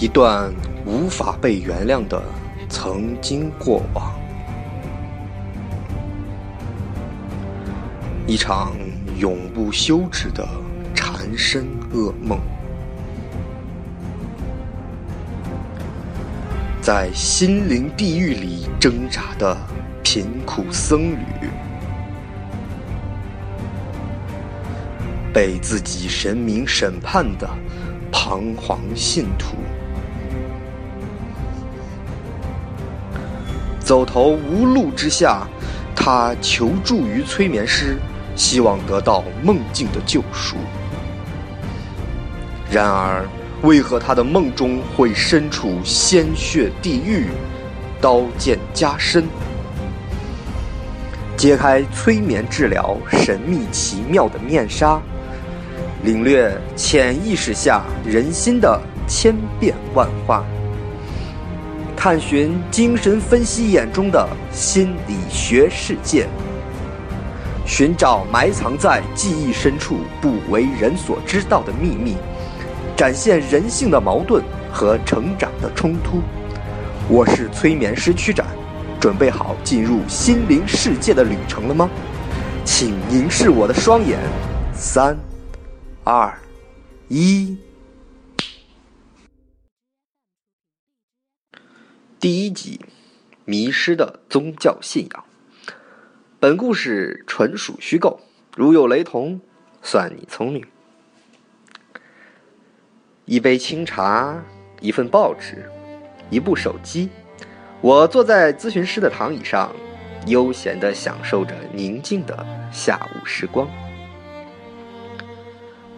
一段无法被原谅的曾经过往，一场永不休止的缠身噩梦，在心灵地狱里挣扎的贫苦僧侣，被自己神明审判的彷徨信徒。走投无路之下，他求助于催眠师，希望得到梦境的救赎。然而，为何他的梦中会身处鲜血地狱，刀剑加身？揭开催眠治疗神秘奇妙的面纱，领略潜意识下人心的千变万化。探寻精神分析眼中的心理学世界，寻找埋藏在记忆深处不为人所知道的秘密，展现人性的矛盾和成长的冲突。我是催眠师曲展，准备好进入心灵世界的旅程了吗？请凝视我的双眼，三、二、一。第一集，迷失的宗教信仰。本故事纯属虚构，如有雷同，算你聪明。一杯清茶，一份报纸，一部手机，我坐在咨询师的躺椅上，悠闲的享受着宁静的下午时光。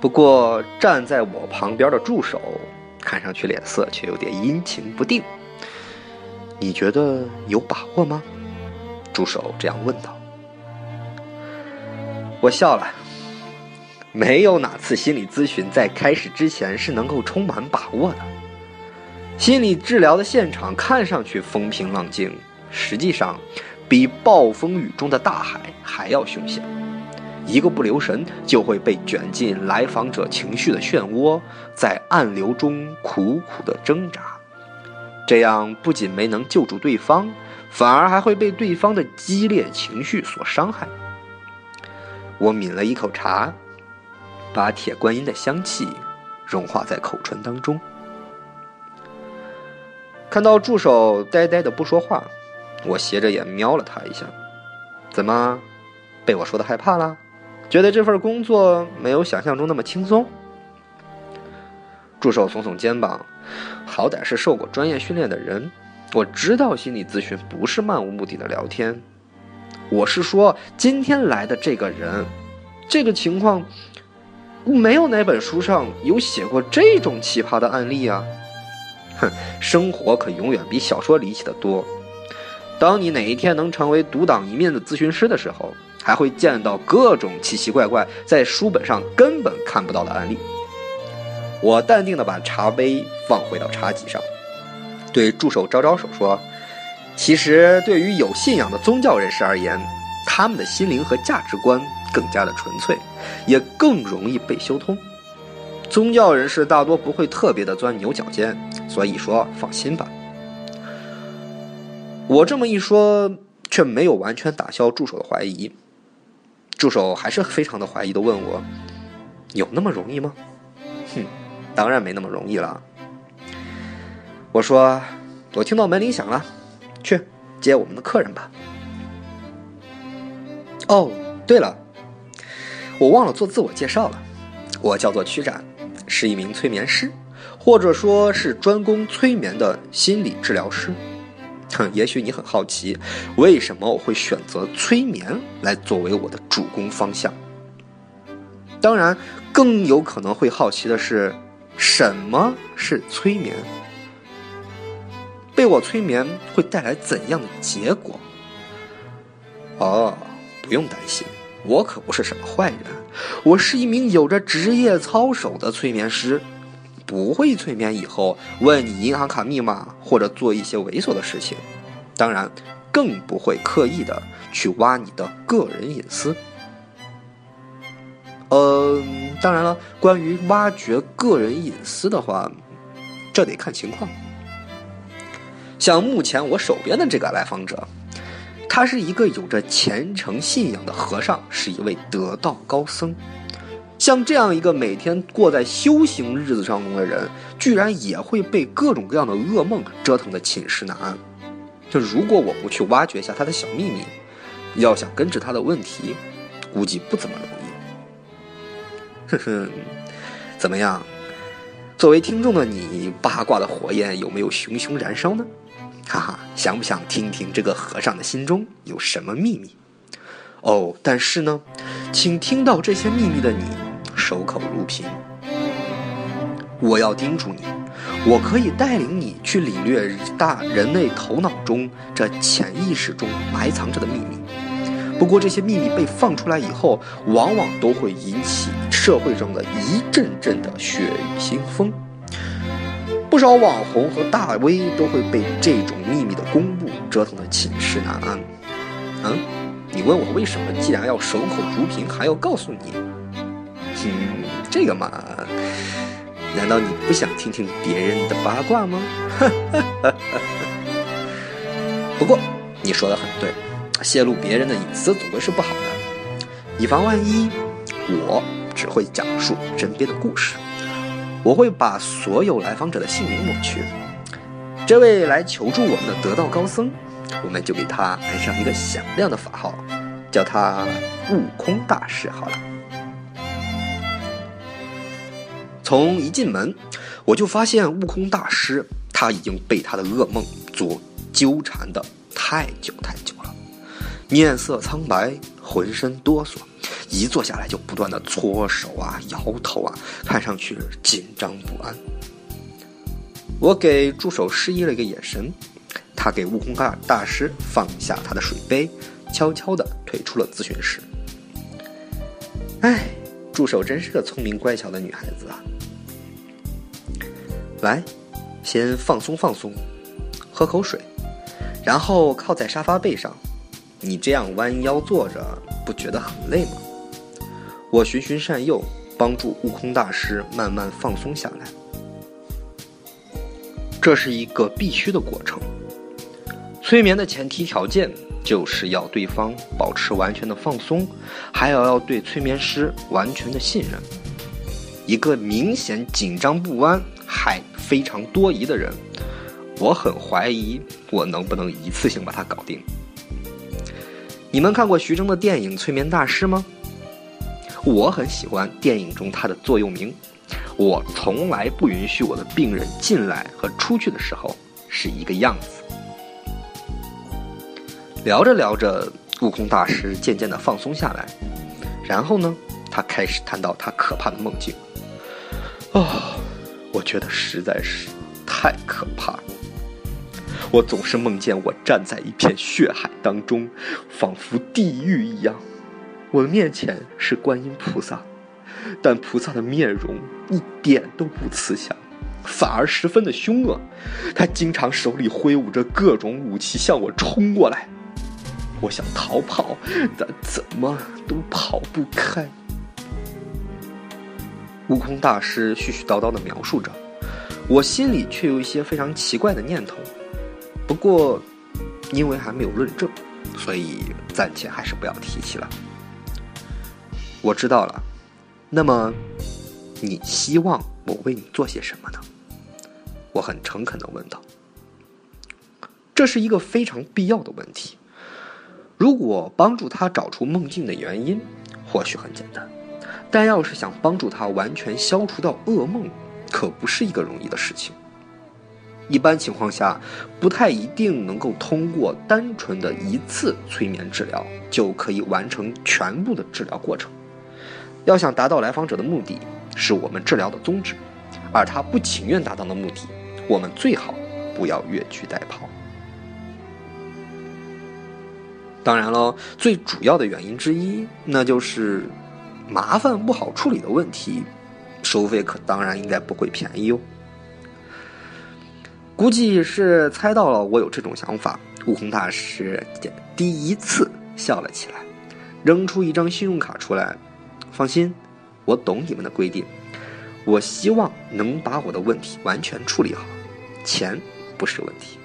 不过，站在我旁边的助手，看上去脸色却有点阴晴不定。你觉得有把握吗？助手这样问道。我笑了。没有哪次心理咨询在开始之前是能够充满把握的。心理治疗的现场看上去风平浪静，实际上比暴风雨中的大海还要凶险。一个不留神就会被卷进来访者情绪的漩涡，在暗流中苦苦的挣扎。这样不仅没能救助对方，反而还会被对方的激烈情绪所伤害。我抿了一口茶，把铁观音的香气融化在口唇当中。看到助手呆呆的不说话，我斜着眼瞄了他一下。怎么，被我说的害怕了？觉得这份工作没有想象中那么轻松？助手耸耸肩膀，好歹是受过专业训练的人，我知道心理咨询不是漫无目的的聊天。我是说，今天来的这个人，这个情况，没有哪本书上有写过这种奇葩的案例啊！哼，生活可永远比小说离奇的多。当你哪一天能成为独当一面的咨询师的时候，还会见到各种奇奇怪怪在书本上根本看不到的案例。我淡定的把茶杯放回到茶几上，对助手招招手说：“其实，对于有信仰的宗教人士而言，他们的心灵和价值观更加的纯粹，也更容易被修通。宗教人士大多不会特别的钻牛角尖，所以说放心吧。”我这么一说，却没有完全打消助手的怀疑。助手还是非常的怀疑的问我：“有那么容易吗？”哼。当然没那么容易了。我说：“我听到门铃响了，去接我们的客人吧。”哦，对了，我忘了做自我介绍了，我叫做曲展，是一名催眠师，或者说是专攻催眠的心理治疗师。哼，也许你很好奇，为什么我会选择催眠来作为我的主攻方向？当然，更有可能会好奇的是。什么是催眠？被我催眠会带来怎样的结果？哦，不用担心，我可不是什么坏人，我是一名有着职业操守的催眠师，不会催眠以后问你银行卡密码或者做一些猥琐的事情，当然更不会刻意的去挖你的个人隐私。呃，当然了，关于挖掘个人隐私的话，这得看情况。像目前我手边的这个来访者，他是一个有着虔诚信仰的和尚，是一位得道高僧。像这样一个每天过在修行日子当中的人，居然也会被各种各样的噩梦折腾的寝食难安。就如果我不去挖掘一下他的小秘密，要想根治他的问题，估计不怎么容易。呵呵，怎么样？作为听众的你，八卦的火焰有没有熊熊燃烧呢？哈哈，想不想听听这个和尚的心中有什么秘密？哦，但是呢，请听到这些秘密的你，守口如瓶。我要叮嘱你。我可以带领你去领略大人类头脑中这潜意识中埋藏着的秘密。不过，这些秘密被放出来以后，往往都会引起社会中的一阵阵的血雨腥风。不少网红和大 V 都会被这种秘密的公布折腾得寝食难安。嗯，你问我为什么？既然要守口如瓶，还要告诉你？嗯，这个嘛。难道你不想听听别人的八卦吗？不过你说的很对，泄露别人的隐私总归是不好的。以防万一，我只会讲述身边的故事。我会把所有来访者的姓名抹去。这位来求助我们的得道高僧，我们就给他安上一个响亮的法号，叫他悟空大师好了。从一进门，我就发现悟空大师他已经被他的噩梦所纠缠的太久太久了，面色苍白，浑身哆嗦，一坐下来就不断的搓手啊、摇头啊，看上去紧张不安。我给助手示意了一个眼神，他给悟空大大师放下他的水杯，悄悄的退出了咨询室。哎，助手真是个聪明乖巧的女孩子啊。来，先放松放松，喝口水，然后靠在沙发背上。你这样弯腰坐着，不觉得很累吗？我循循善诱，帮助悟空大师慢慢放松下来。这是一个必须的过程。催眠的前提条件就是要对方保持完全的放松，还要要对催眠师完全的信任。一个明显紧张不安。还非常多疑的人，我很怀疑我能不能一次性把他搞定。你们看过徐峥的电影《催眠大师》吗？我很喜欢电影中他的座右铭：我从来不允许我的病人进来和出去的时候是一个样子。聊着聊着，悟空大师渐渐的放松下来，然后呢，他开始谈到他可怕的梦境。哦。我觉得实在是太可怕了。我总是梦见我站在一片血海当中，仿佛地狱一样。我的面前是观音菩萨，但菩萨的面容一点都不慈祥，反而十分的凶恶。他经常手里挥舞着各种武器向我冲过来。我想逃跑，但怎么都跑不开。悟空大师絮絮叨叨的描述着，我心里却有一些非常奇怪的念头。不过，因为还没有论证，所以暂且还是不要提起了。我知道了，那么你希望我为你做些什么呢？我很诚恳的问道。这是一个非常必要的问题。如果帮助他找出梦境的原因，或许很简单。但要是想帮助他完全消除掉噩梦，可不是一个容易的事情。一般情况下，不太一定能够通过单纯的一次催眠治疗就可以完成全部的治疗过程。要想达到来访者的目的，是我们治疗的宗旨，而他不情愿达到的目的，我们最好不要越俎代庖。当然了，最主要的原因之一，那就是。麻烦不好处理的问题，收费可当然应该不会便宜哟。估计是猜到了我有这种想法，悟空大师第一次笑了起来，扔出一张信用卡出来。放心，我懂你们的规定，我希望能把我的问题完全处理好，钱不是问题。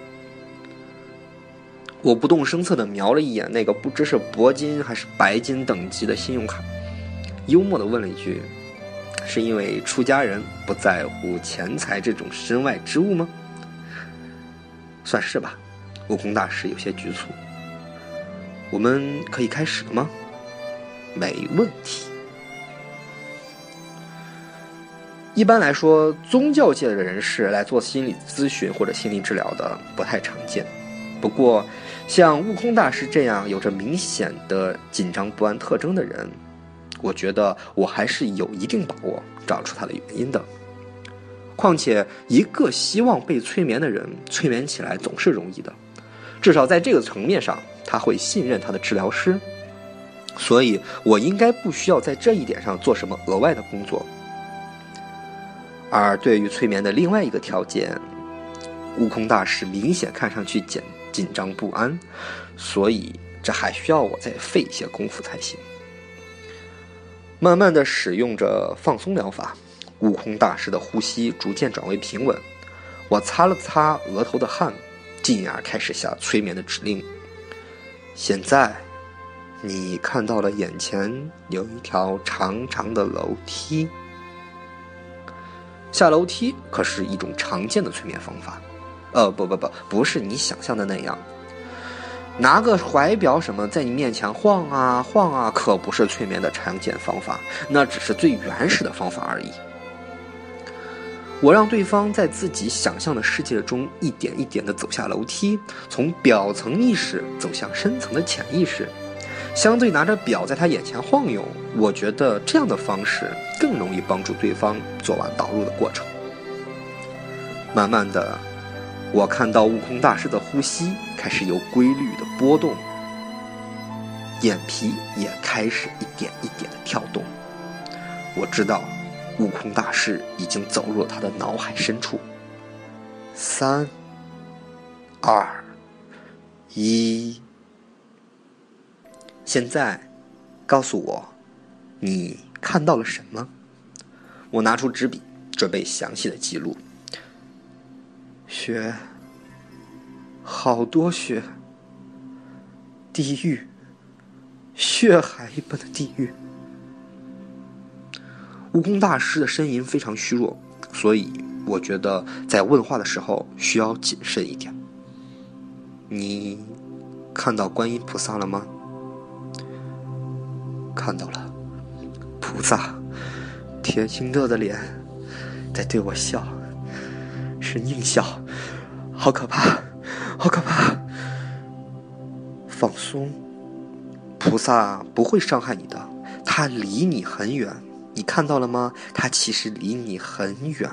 我不动声色地瞄了一眼那个不知是铂金还是白金等级的信用卡，幽默地问了一句：“是因为出家人不在乎钱财这种身外之物吗？”算是吧。悟空大师有些局促。我们可以开始了吗？没问题。一般来说，宗教界的人士来做心理咨询或者心理治疗的不太常见。不过，像悟空大师这样有着明显的紧张不安特征的人，我觉得我还是有一定把握找出他的原因的。况且，一个希望被催眠的人，催眠起来总是容易的，至少在这个层面上，他会信任他的治疗师。所以我应该不需要在这一点上做什么额外的工作。而对于催眠的另外一个条件，悟空大师明显看上去紧紧张不安，所以这还需要我再费一些功夫才行。慢慢的使用着放松疗法，悟空大师的呼吸逐渐转为平稳。我擦了擦额头的汗，进而开始下催眠的指令。现在，你看到了眼前有一条长长的楼梯。下楼梯可是一种常见的催眠方法，呃，不不不，不是你想象的那样。拿个怀表什么在你面前晃啊晃啊，可不是催眠的常见方法，那只是最原始的方法而已。我让对方在自己想象的世界中一点一点的走下楼梯，从表层意识走向深层的潜意识。相对拿着表在他眼前晃悠，我觉得这样的方式更容易帮助对方做完导入的过程。慢慢的，我看到悟空大师的呼吸开始有规律的波动，眼皮也开始一点一点的跳动。我知道，悟空大师已经走入了他的脑海深处。三、二、一。现在，告诉我，你看到了什么？我拿出纸笔，准备详细的记录。雪，好多雪，地狱，血海一般的地狱。悟空大师的呻吟非常虚弱，所以我觉得在问话的时候需要谨慎一点。你看到观音菩萨了吗？看到了，菩萨，铁青色的脸，在对我笑，是狞笑，好可怕，好可怕！放松，菩萨不会伤害你的，他离你很远，你看到了吗？他其实离你很远。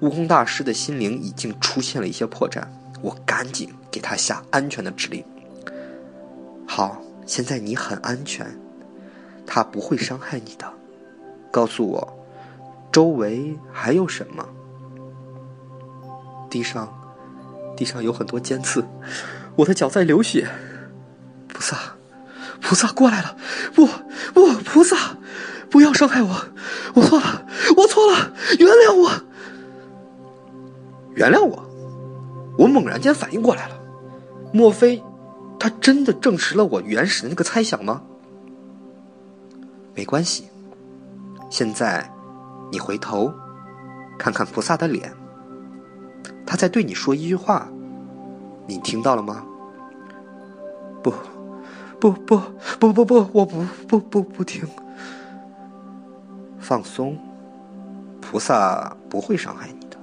悟空大师的心灵已经出现了一些破绽，我赶紧给他下安全的指令。好，现在你很安全。他不会伤害你的。告诉我，周围还有什么？地上，地上有很多尖刺，我的脚在流血。菩萨，菩萨过来了！不，不，菩萨，不要伤害我！我错了，我错了，原谅我！原谅我！我猛然间反应过来了，莫非他真的证实了我原始的那个猜想吗？没关系，现在你回头看看菩萨的脸，他在对你说一句话，你听到了吗？不，不，不，不，不，不，我不，不，不，不听。放松，菩萨不会伤害你的，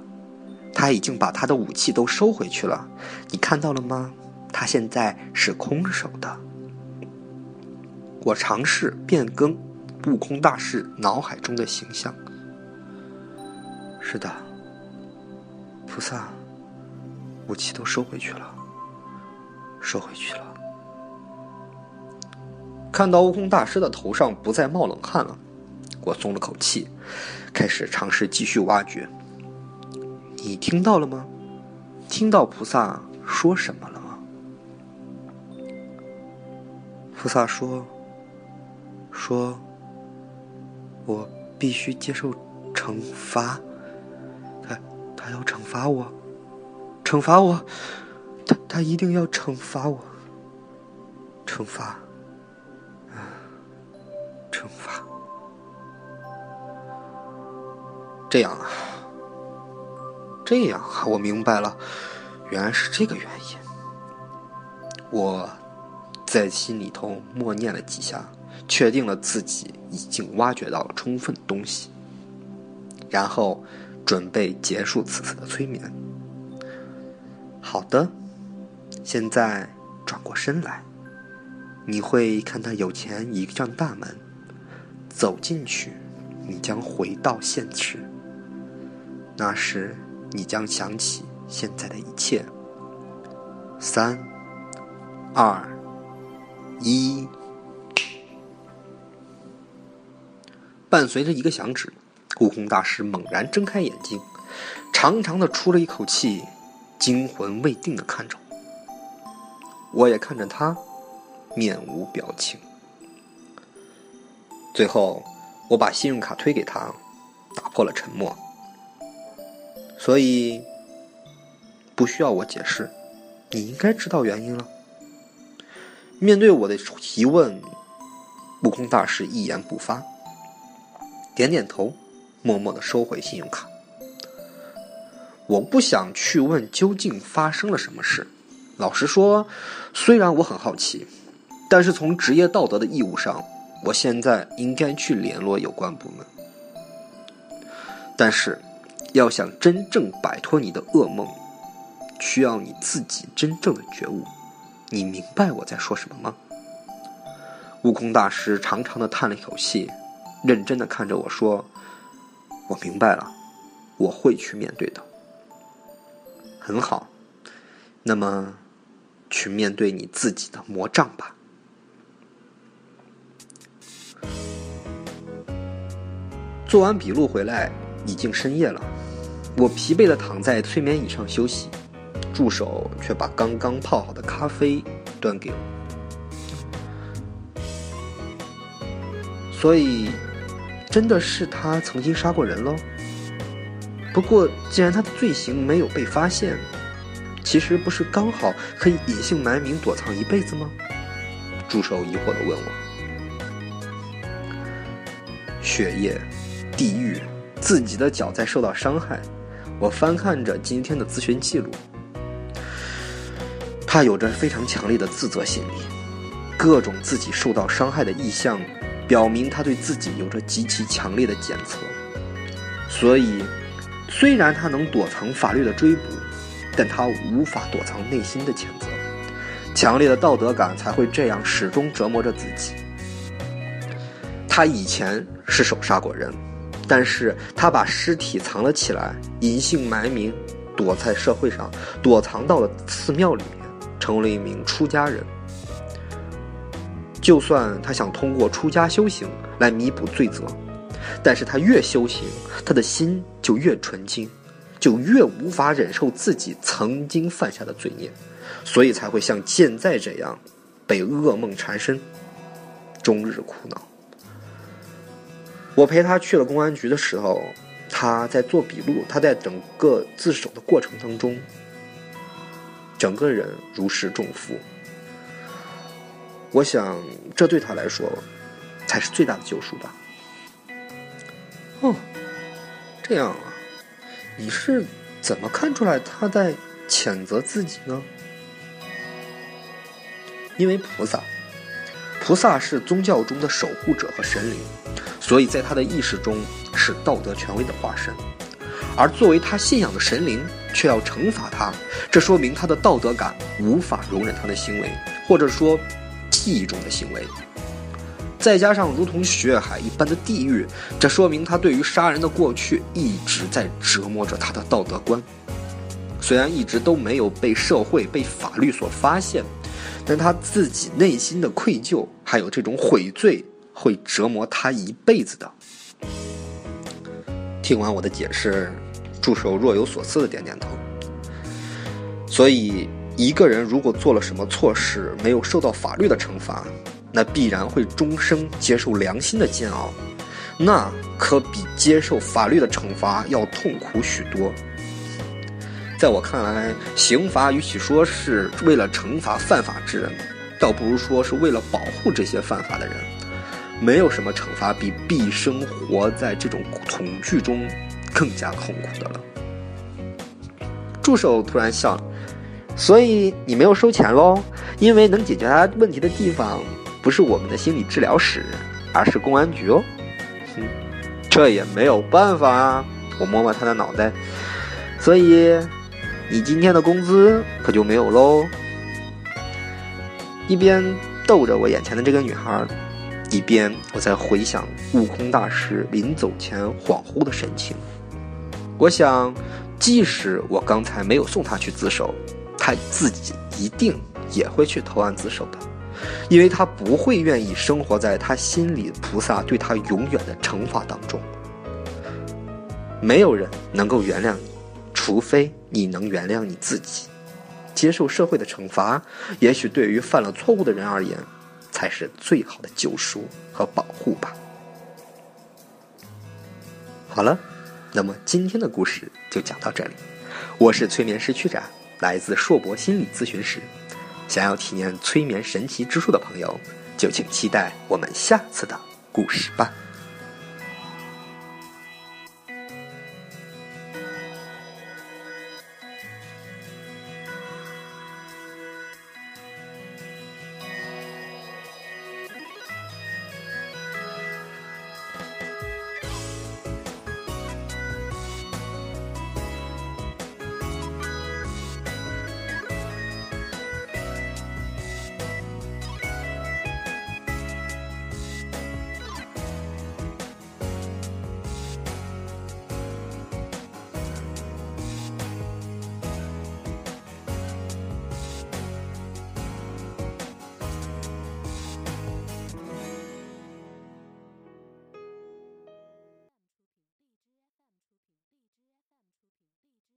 他已经把他的武器都收回去了，你看到了吗？他现在是空手的。我尝试变更。悟空大师脑海中的形象。是的，菩萨，武器都收回去了，收回去了。看到悟空大师的头上不再冒冷汗了，我松了口气，开始尝试继续挖掘。你听到了吗？听到菩萨说什么了吗？菩萨说，说。我必须接受惩罚？他他要惩罚我？惩罚我？他他一定要惩罚我？惩罚？啊，惩罚？这样啊，这样啊，我明白了，原来是这个原因。我在心里头默念了几下，确定了自己已经挖掘到了充分的东西，然后准备结束此次的催眠。好的，现在转过身来，你会看到有前一扇大门，走进去，你将回到现实。那时，你将想起现在的一切。三、二、一，伴随着一个响指，悟空大师猛然睁开眼睛，长长的出了一口气，惊魂未定的看着我。我也看着他，面无表情。最后，我把信用卡推给他，打破了沉默。所以，不需要我解释，你应该知道原因了。面对我的提问，悟空大师一言不发，点点头，默默的收回信用卡。我不想去问究竟发生了什么事。老实说，虽然我很好奇，但是从职业道德的义务上，我现在应该去联络有关部门。但是。要想真正摆脱你的噩梦，需要你自己真正的觉悟。你明白我在说什么吗？悟空大师长长的叹了一口气，认真的看着我说：“我明白了，我会去面对的。”很好，那么去面对你自己的魔障吧。做完笔录回来，已经深夜了。我疲惫的躺在催眠椅上休息，助手却把刚刚泡好的咖啡端给我。所以，真的是他曾经杀过人喽？不过，既然他的罪行没有被发现，其实不是刚好可以隐姓埋名躲藏一辈子吗？助手疑惑的问我。血液，地狱，自己的脚在受到伤害。我翻看着今天的咨询记录，他有着非常强烈的自责心理，各种自己受到伤害的意向，表明他对自己有着极其强烈的检测。所以，虽然他能躲藏法律的追捕，但他无法躲藏内心的谴责。强烈的道德感才会这样始终折磨着自己。他以前是手杀过人。但是他把尸体藏了起来，隐姓埋名，躲在社会上，躲藏到了寺庙里面，成为了一名出家人。就算他想通过出家修行来弥补罪责，但是他越修行，他的心就越纯净，就越无法忍受自己曾经犯下的罪孽，所以才会像现在这样，被噩梦缠身，终日苦恼。我陪他去了公安局的时候，他在做笔录。他在整个自首的过程当中，整个人如释重负。我想，这对他来说，才是最大的救赎吧。哦，这样啊，你是怎么看出来他在谴责自己呢？因为菩萨，菩萨是宗教中的守护者和神灵。所以在他的意识中是道德权威的化身，而作为他信仰的神灵却要惩罚他，这说明他的道德感无法容忍他的行为，或者说记忆中的行为。再加上如同血海一般的地狱，这说明他对于杀人的过去一直在折磨着他的道德观。虽然一直都没有被社会、被法律所发现，但他自己内心的愧疚还有这种悔罪。会折磨他一辈子的。听完我的解释，助手若有所思的点点头。所以，一个人如果做了什么错事，没有受到法律的惩罚，那必然会终生接受良心的煎熬。那可比接受法律的惩罚要痛苦许多。在我看来，刑罚与其说是为了惩罚犯法之人，倒不如说是为了保护这些犯法的人。没有什么惩罚比毕生活在这种恐惧中更加痛苦的了。助手突然笑了，所以你没有收钱喽？因为能解决他问题的地方不是我们的心理治疗室，而是公安局哦。哼，这也没有办法啊。我摸摸他的脑袋，所以。你今天的工资可就没有喽。一边逗着我眼前的这个女孩，一边我在回想悟空大师临走前恍惚的神情。我想，即使我刚才没有送他去自首，他自己一定也会去投案自首的，因为他不会愿意生活在他心里菩萨对他永远的惩罚当中。没有人能够原谅你。除非你能原谅你自己，接受社会的惩罚，也许对于犯了错误的人而言，才是最好的救赎和保护吧。好了，那么今天的故事就讲到这里。我是催眠师曲展，来自硕博心理咨询师。想要体验催眠神奇之术的朋友，就请期待我们下次的故事吧。